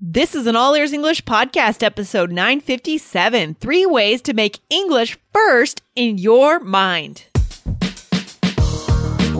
This is an All Ears English podcast, episode 957 Three Ways to Make English First in Your Mind.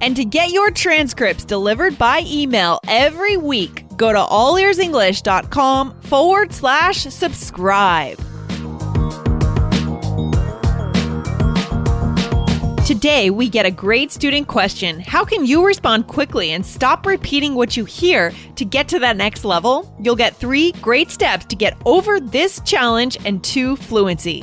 And to get your transcripts delivered by email every week, go to allearsenglish.com forward slash subscribe. Today, we get a great student question. How can you respond quickly and stop repeating what you hear to get to that next level? You'll get three great steps to get over this challenge and to fluency.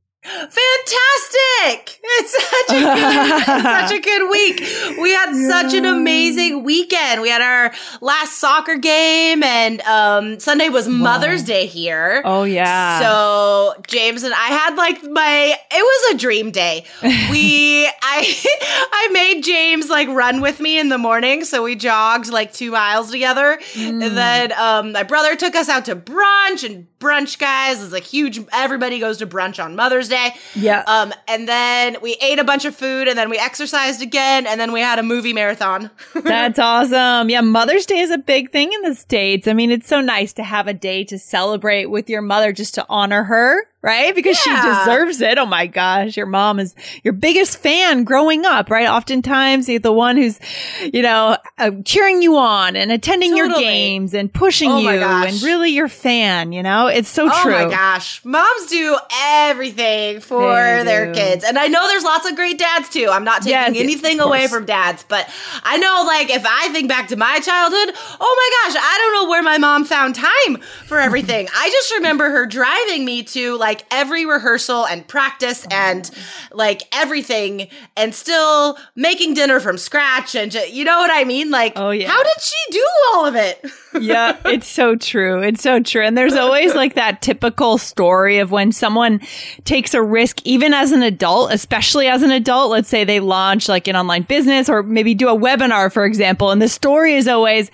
Fantastic! It's such a good, such a good week. We had yeah. such an amazing weekend. We had our last soccer game, and um, Sunday was wow. Mother's Day here. Oh yeah. So James and I had like my it was a dream day. We I I made James like run with me in the morning, so we jogged like two miles together, mm. and then um, my brother took us out to brunch and brunch guys. Is a huge everybody goes to brunch on mother's day. Yeah. Um and then we ate a bunch of food and then we exercised again and then we had a movie marathon. That's awesome. Yeah mother's day is a big thing in the states. I mean it's so nice to have a day to celebrate with your mother just to honor her right? Because yeah. she deserves it. Oh my gosh. Your mom is your biggest fan growing up, right? Oftentimes you're the one who's, you know, uh, cheering you on and attending totally. your games and pushing oh you and really your fan, you know? It's so oh true. Oh my gosh. Moms do everything for their kids. And I know there's lots of great dads too. I'm not taking yes, anything away from dads, but I know like if I think back to my childhood, oh my gosh, I don't know where my mom found time for everything. I just remember her driving me to like like every rehearsal and practice and like everything and still making dinner from scratch and just, you know what I mean? Like, oh yeah. How did she do all of it? yeah, it's so true. It's so true. And there's always like that typical story of when someone takes a risk, even as an adult, especially as an adult. Let's say they launch like an online business or maybe do a webinar, for example. And the story is always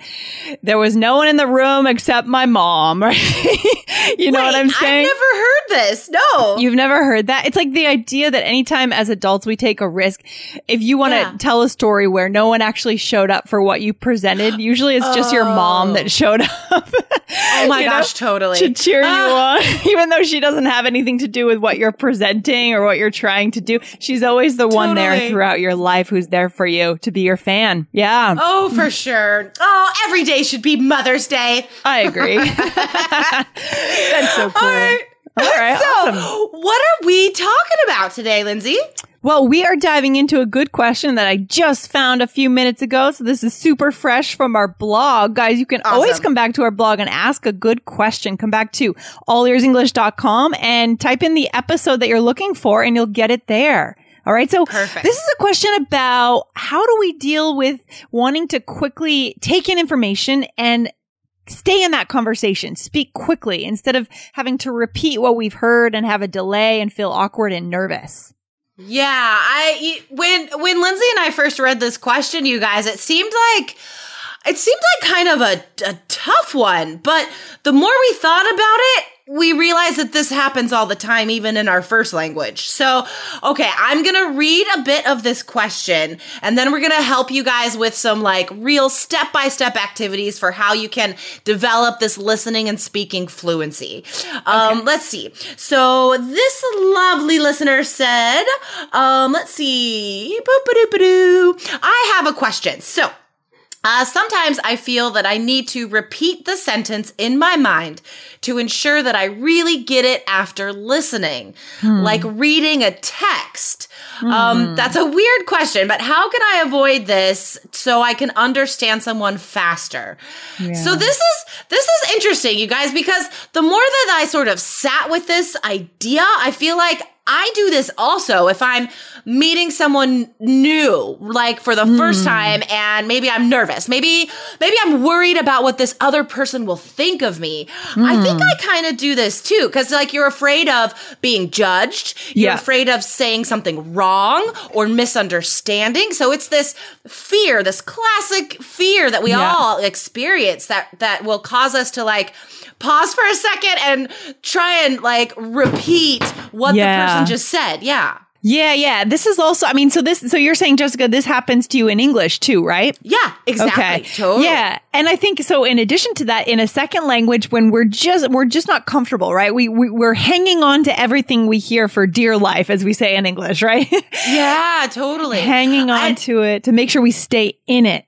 there was no one in the room except my mom, right? you know Wait, what I'm saying? I've never heard this. No. You've never heard that? It's like the idea that anytime as adults we take a risk, if you want to yeah. tell a story where no one actually showed up for what you presented, usually it's just oh. your mom that showed up. oh my gosh, know, totally. To cheer you ah. on, even though she doesn't have anything to do with what you're presenting or what you're trying to do. She's always the totally. one there throughout your life who's there for you to be your fan. Yeah. Oh, for sure. Oh, every day should be Mother's Day. I agree. That's so cool. All right. All right. So, awesome. what are we talking about today, Lindsay? Well, we are diving into a good question that I just found a few minutes ago. So this is super fresh from our blog. Guys, you can awesome. always come back to our blog and ask a good question. Come back to allearsenglish.com and type in the episode that you're looking for and you'll get it there. All right. So Perfect. this is a question about how do we deal with wanting to quickly take in information and stay in that conversation, speak quickly instead of having to repeat what we've heard and have a delay and feel awkward and nervous. Yeah, I when when Lindsay and I first read this question, you guys, it seemed like it seemed like kind of a, a tough one, but the more we thought about it, we realize that this happens all the time, even in our first language. So, okay, I'm gonna read a bit of this question and then we're gonna help you guys with some like real step by step activities for how you can develop this listening and speaking fluency. Um, let's see. So, this lovely listener said, um, let's see, I have a question. So, Uh, sometimes I feel that I need to repeat the sentence in my mind to ensure that I really get it after listening, hmm. like reading a text. Um, hmm. Um, that's a weird question, but how can I avoid this so I can understand someone faster? Yeah. So this is this is interesting, you guys, because the more that I sort of sat with this idea, I feel like I do this also if I'm meeting someone new, like for the mm. first time, and maybe I'm nervous. Maybe, maybe I'm worried about what this other person will think of me. Mm. I think I kind of do this too, because like you're afraid of being judged. You're yeah. afraid of saying something wrong or misunderstanding. So it's this fear, this classic fear that we yeah. all experience that, that will cause us to like, pause for a second and try and like repeat what yeah. the person just said. Yeah. Yeah, yeah. This is also, I mean, so this, so you're saying, Jessica, this happens to you in English too, right? Yeah, exactly. Okay. Totally. Yeah. And I think so in addition to that, in a second language, when we're just, we're just not comfortable, right? We, we we're hanging on to everything we hear for dear life, as we say in English, right? Yeah, totally. hanging on I, to it to make sure we stay in it.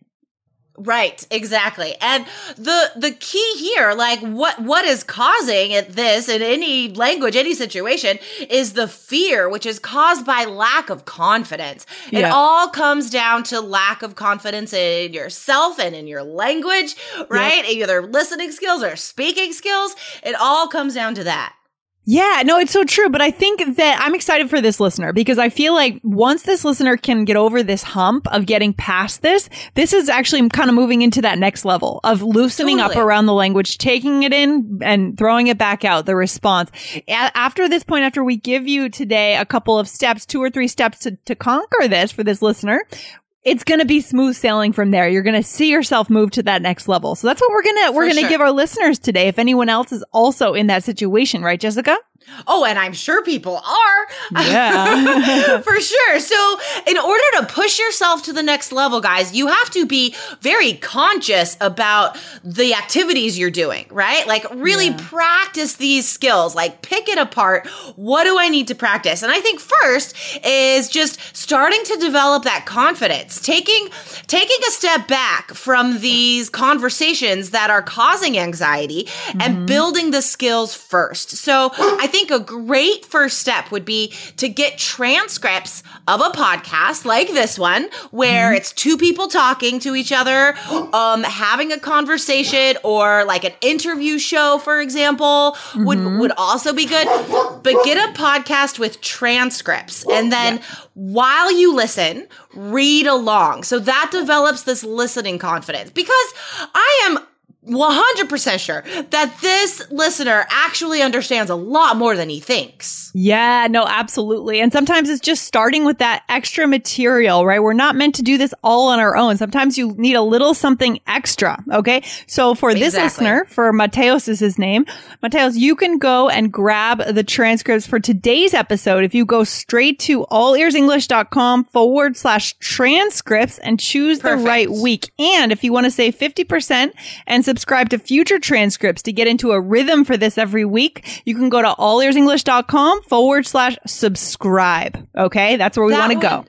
Right, exactly. And the the key here, like what what is causing it, this in any language, any situation, is the fear, which is caused by lack of confidence. Yeah. It all comes down to lack of confidence in yourself and in your language, right? Yep. Either listening skills or speaking skills. It all comes down to that. Yeah, no, it's so true. But I think that I'm excited for this listener because I feel like once this listener can get over this hump of getting past this, this is actually kind of moving into that next level of loosening totally. up around the language, taking it in and throwing it back out, the response. A- after this point, after we give you today a couple of steps, two or three steps to, to conquer this for this listener, it's going to be smooth sailing from there. You're going to see yourself move to that next level. So that's what we're going to, we're going to sure. give our listeners today. If anyone else is also in that situation, right, Jessica? Oh, and I'm sure people are. Yeah. For sure. So, in order to push yourself to the next level, guys, you have to be very conscious about the activities you're doing, right? Like, really yeah. practice these skills, like, pick it apart. What do I need to practice? And I think first is just starting to develop that confidence, taking, taking a step back from these conversations that are causing anxiety mm-hmm. and building the skills first. So, I think think a great first step would be to get transcripts of a podcast like this one, where mm-hmm. it's two people talking to each other, um, having a conversation, or like an interview show, for example, mm-hmm. would would also be good. But get a podcast with transcripts, and then yeah. while you listen, read along. So that develops this listening confidence because I am 100% sure that this listener actually understands a lot more than he thinks. Yeah, no, absolutely. And sometimes it's just starting with that extra material, right? We're not meant to do this all on our own. Sometimes you need a little something extra. Okay. So for this listener, for Mateos is his name, Mateos, you can go and grab the transcripts for today's episode. If you go straight to allearsenglish.com forward slash transcripts and choose Perfect. the right week. And if you want to save 50% and subscribe to future transcripts to get into a rhythm for this every week, you can go to allearsenglish.com forward slash subscribe. Okay. That's where we want to go.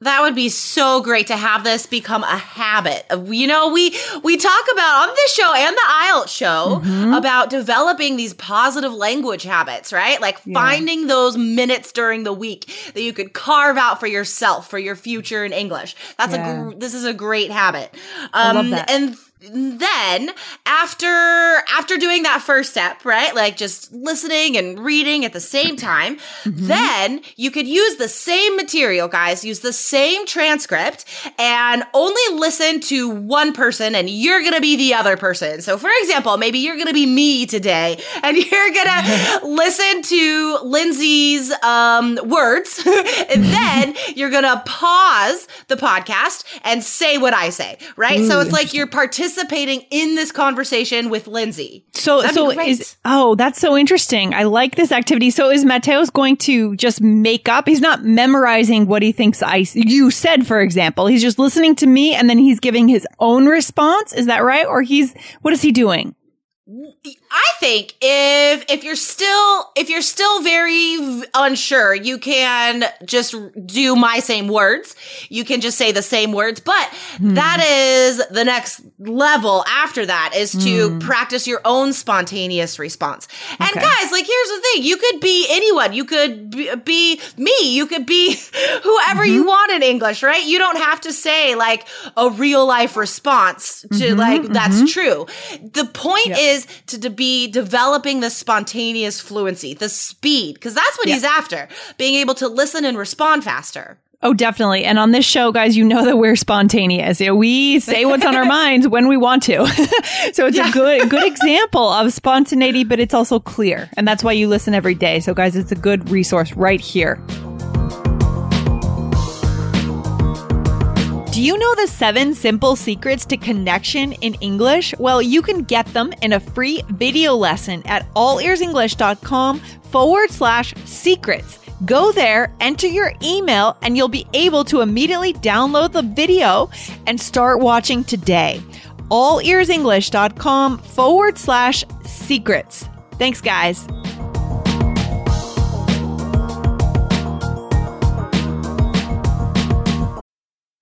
That would be so great to have this become a habit. You know, we we talk about on this show and the IELTS show mm-hmm. about developing these positive language habits, right? Like yeah. finding those minutes during the week that you could carve out for yourself for your future in English. That's yeah. a gr- this is a great habit. Um, I love that. and then after after doing that first step right like just listening and reading at the same time mm-hmm. then you could use the same material guys use the same transcript and only listen to one person and you're gonna be the other person. So for example maybe you're gonna be me today and you're gonna listen to lindsay's um, words. And then you're gonna pause the podcast and say what i say right? Ooh, so it's like you're participating participating in this conversation with Lindsay. So, That'd so is oh, that's so interesting. I like this activity. So, is Mateos going to just make up? He's not memorizing what he thinks I you said, for example. He's just listening to me, and then he's giving his own response. Is that right? Or he's what is he doing? I think if if you're still if you're still very unsure, you can just do my same words. You can just say the same words, but hmm. that is the next level after that is to hmm. practice your own spontaneous response. And Okay. guys, like here's the thing, you could be anyone. You could be, be me, you could be whoever you mm-hmm. want in English, right? You don't have to say like a real life response to mm-hmm. like that's mm-hmm. true. The point is to, to be developing the spontaneous fluency, the speed, because that's what Yeah. he's after. Being able to listen and respond faster. Oh, definitely. And on this show, guys, you know that we're spontaneous. You know, we say what's on our minds when we want to. so it's a good, good example of spontaneity, but it's also clear. And that's why you listen every day. So guys, it's a good resource right here. You know the seven simple secrets to connection in English? Well, you can get them in a free video lesson at allearsenglish.com forward slash secrets. Go there, enter your email, and you'll be able to immediately download the video and start watching today. Allearsenglish.com forward slash secrets. Thanks, guys.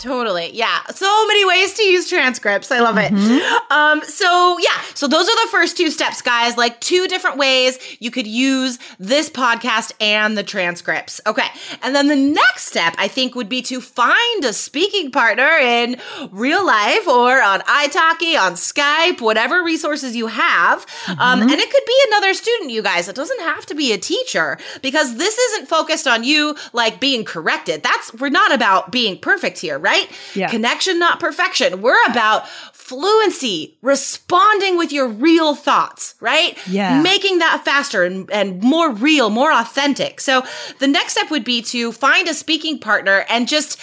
Totally. Yeah. So many ways to use transcripts. I love it. Um, so yeah. So those are the first two steps, guys. Like two different ways you could use this podcast and the transcripts. Okay. And then the next step, I think, would be to find a speaking partner in real life or on iTalki, on Skype, whatever resources you have. Um, and it could be another student, you guys. It doesn't have to be a teacher because this isn't focused on you like being corrected. That's, we're not about being perfect here, right? Yeah. Connection, not perfection. We're about fluency, responding with your real thoughts, right? Yeah. Making that faster and, and more real, more authentic. So the next step would be to find a speaking partner and just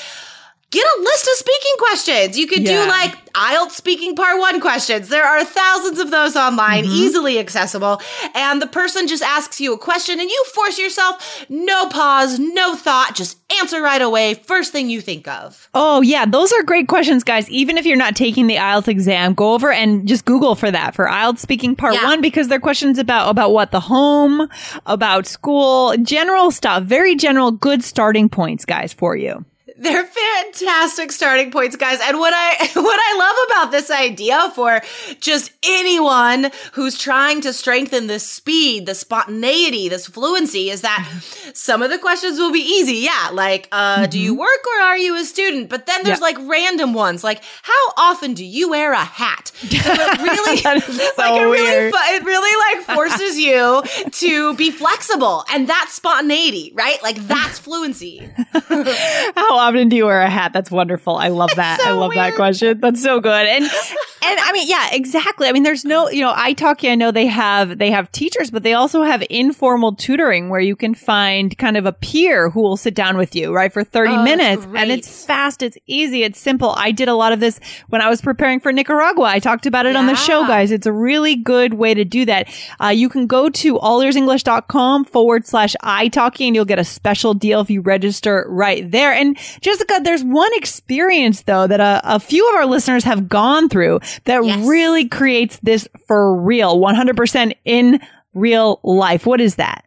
get a list of speaking questions. You could Yeah. do like IELTS speaking part one questions. There are thousands of those online, Mm-hmm. easily accessible. And the person just asks you a question and you force yourself, no pause, no thought, just answer right away. First thing you think of. Oh, yeah. Those are great questions, guys. Even if you're not taking the IELTS exam, go over and just Google for that for IELTS speaking part Yeah. one, because they're questions about, about what the home, about school, general stuff, very general, good starting points, guys, for you. They're fantastic starting points, guys. And what I what I love about this idea for just anyone who's trying to strengthen this speed, the spontaneity, this fluency is that some of the questions will be easy. Yeah, like uh do you work or are you a student? But then there's Yeah. like random ones, like how often do you wear a hat? So it really is like so it really fu- it really like forces you to be flexible and that's spontaneity, right? Like that's fluency. How often do you wear a hat? That's wonderful. I love that. so I love that question. That's so good. And and I mean, yeah, exactly. I mean, there's no, you know, I iTalki, I know they have they have teachers, but they also have informal tutoring where you can find kind of a peer who will sit down with you, right, for 30 Oh, minutes. And it's fast, it's easy, it's simple. I did a lot of this when I was preparing for Nicaragua. I talked about it on the show, guys. It's a really good way to do that. Uh, you can go to allearsenglish.com forward slash italki and you'll get a special deal if you register right there. And Jessica, there's one experience though that a, a few of our listeners have gone through that Yes. really creates this for real, 100% in real life. What is that?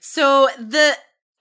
So the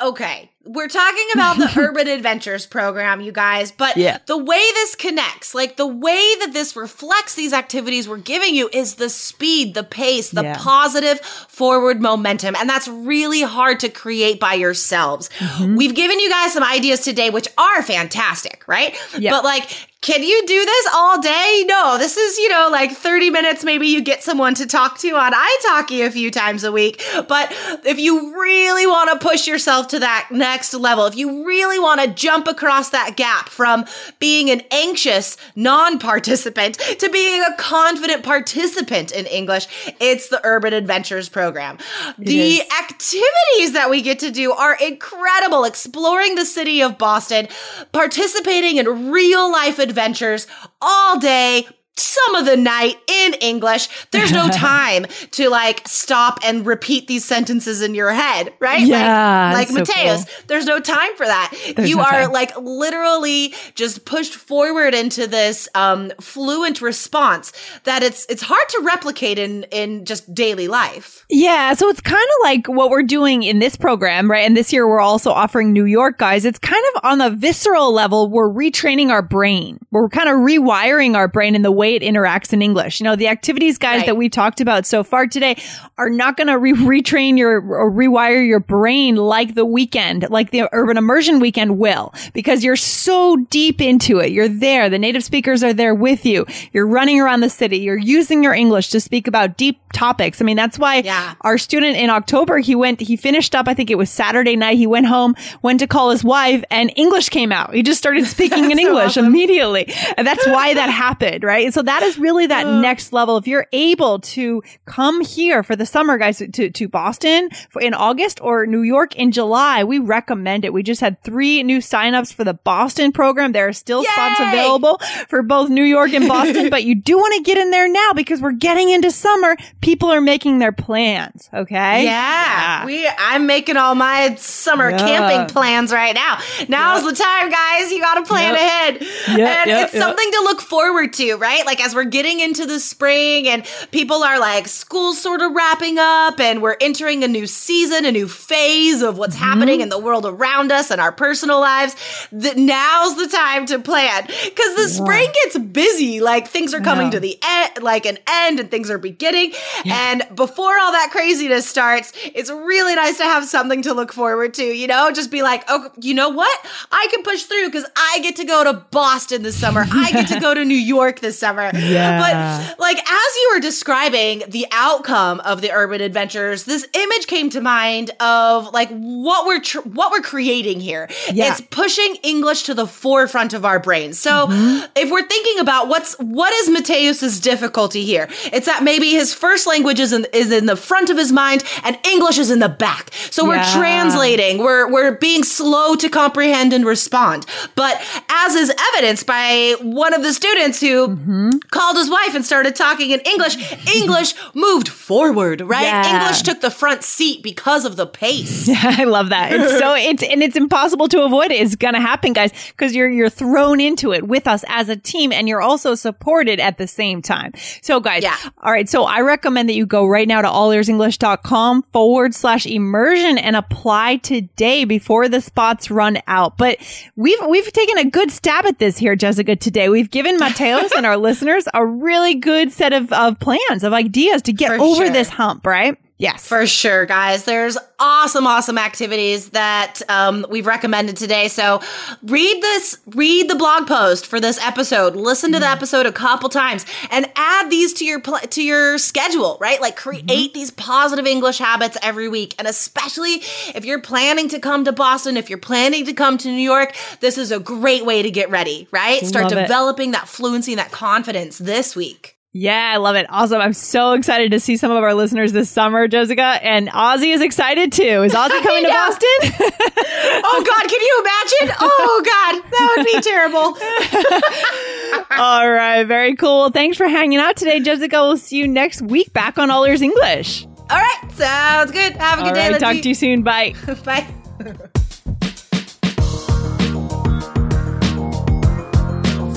okay, we're talking about the Urban Adventures program, you guys, but Yeah. the way this connects, like the way that this reflects these activities we're giving you is the speed, the pace, the Yeah. positive forward momentum. And that's really hard to create by yourselves. Mm-hmm. We've given you guys some ideas today, which are fantastic, right? Yeah. But like, can you do this all day? No, this is, you know, like 30 minutes. Maybe you get someone to talk to on italki a few times a week. But if you really want to push yourself to that next level, if you really want to jump across that gap from being an anxious non participant to being a confident participant in English, it's the Urban Adventures program. It the is. activities that we get to do are incredible. Exploring the city of Boston, participating in real life adventures all day, some of the night in English. There's no time to like stop and repeat these sentences in your head, right? Yeah. Like, like so Mateus, cool. there's no time for that. There's you no are time. like literally just pushed forward into this um, fluent response that it's it's hard to replicate in in just daily life. Yeah, so it's kind of like what we're doing in this program, right? And this year we're also offering New York guys. It's kind of on the visceral level, we're retraining our brain. We're kind of rewiring our brain in the way it interacts in English. You know, the activities guys right. that we talked about so far today are not going to re- retrain your or rewire your brain like the weekend, like the urban immersion weekend will, because you're so deep into it. You're there. The native speakers are there with you. You're running around the city. You're using your English to speak about deep topics. I mean, that's why yeah. our student in October, he went, he finished up, I think it was Saturday night. He went home, went to call his wife and English came out. He just started speaking in English so awesome. immediately. And that's why that happened, right? So that is really that uh, next level. If you're able to come here for the summer, guys, to, to Boston in August or New York in July, we recommend it. We just had three new signups for the Boston program. There are still Yay! spots available for both New York and Boston, but you do want to get in there now because we're getting into summer. People are making their plans. Okay. Yeah. yeah. We, I'm making all my summer yeah. camping plans right now. Now's yep. the time, guys. You got to plan yep. ahead. Yep, and it's something to look forward to, right? Like as we're getting into the spring and people are like school sort of wrapping up and we're entering a new season, a new phase of what's mm-hmm. happening in the world around us and our personal lives. That now's the time to plan because the yeah. spring gets busy. Like things are coming to the end, like an end and things are beginning. Yeah. And before all that craziness starts, it's really nice to have something to look forward to, you know, just be like, oh, you know what? I can push through because I get to go to Boston this summer. I get to go to New York this summer. Yeah. But like as you were describing the outcome of the urban adventures, this image came to mind of like what we're tr- what we're creating here. Yeah. It's pushing English to the forefront of our brains. So mm-hmm. if we're thinking about what's what is Mateus's difficulty here, it's that maybe his first language is in, is in the front of his mind and English is in the back. So we're yeah. translating. We're we're being slow to comprehend and respond. But as is evidenced by one of the students who mm-hmm. Called his wife and started talking in English, English moved forward, right? Yeah. English took the front seat because of the pace. Yeah, I love that. It's so it's and it's impossible to avoid it. It's gonna happen, guys, because you're you're thrown into it with us as a team and you're also supported at the same time. So guys, yeah. all right. So I recommend that you go right now to allearsenglish.com forward slash immersion and apply today before the spots run out. But we've we've taken a good stab at this here, Jessica, today. We've given Mateos and our listeners a really good set of, of plans, of ideas to get For over sure. this hump, right? Yes. For sure, guys. There's awesome, awesome activities that um, we've recommended today. So read this, read the blog post for this episode, listen to the mm-hmm. episode a couple times and add these to your, pl- to your schedule, right? Like create mm-hmm. these positive English habits every week. And especially if you're planning to come to Boston, if you're planning to come to New York, this is a great way to get ready, right? Start Love developing it. that fluency and that confidence this week. Yeah, I love it. Awesome. I'm so excited to see some of our listeners this summer, Jessica. And Ozzy is excited too. Is Ozzy coming to Boston? oh, God. Can you imagine? Oh, God. That would be terrible. All right. Very cool. Thanks for hanging out today, Jessica. We'll see you next week back on All Ears English. All right. Sounds good. Have a good All day. Right, talk to you soon. Bye. Bye.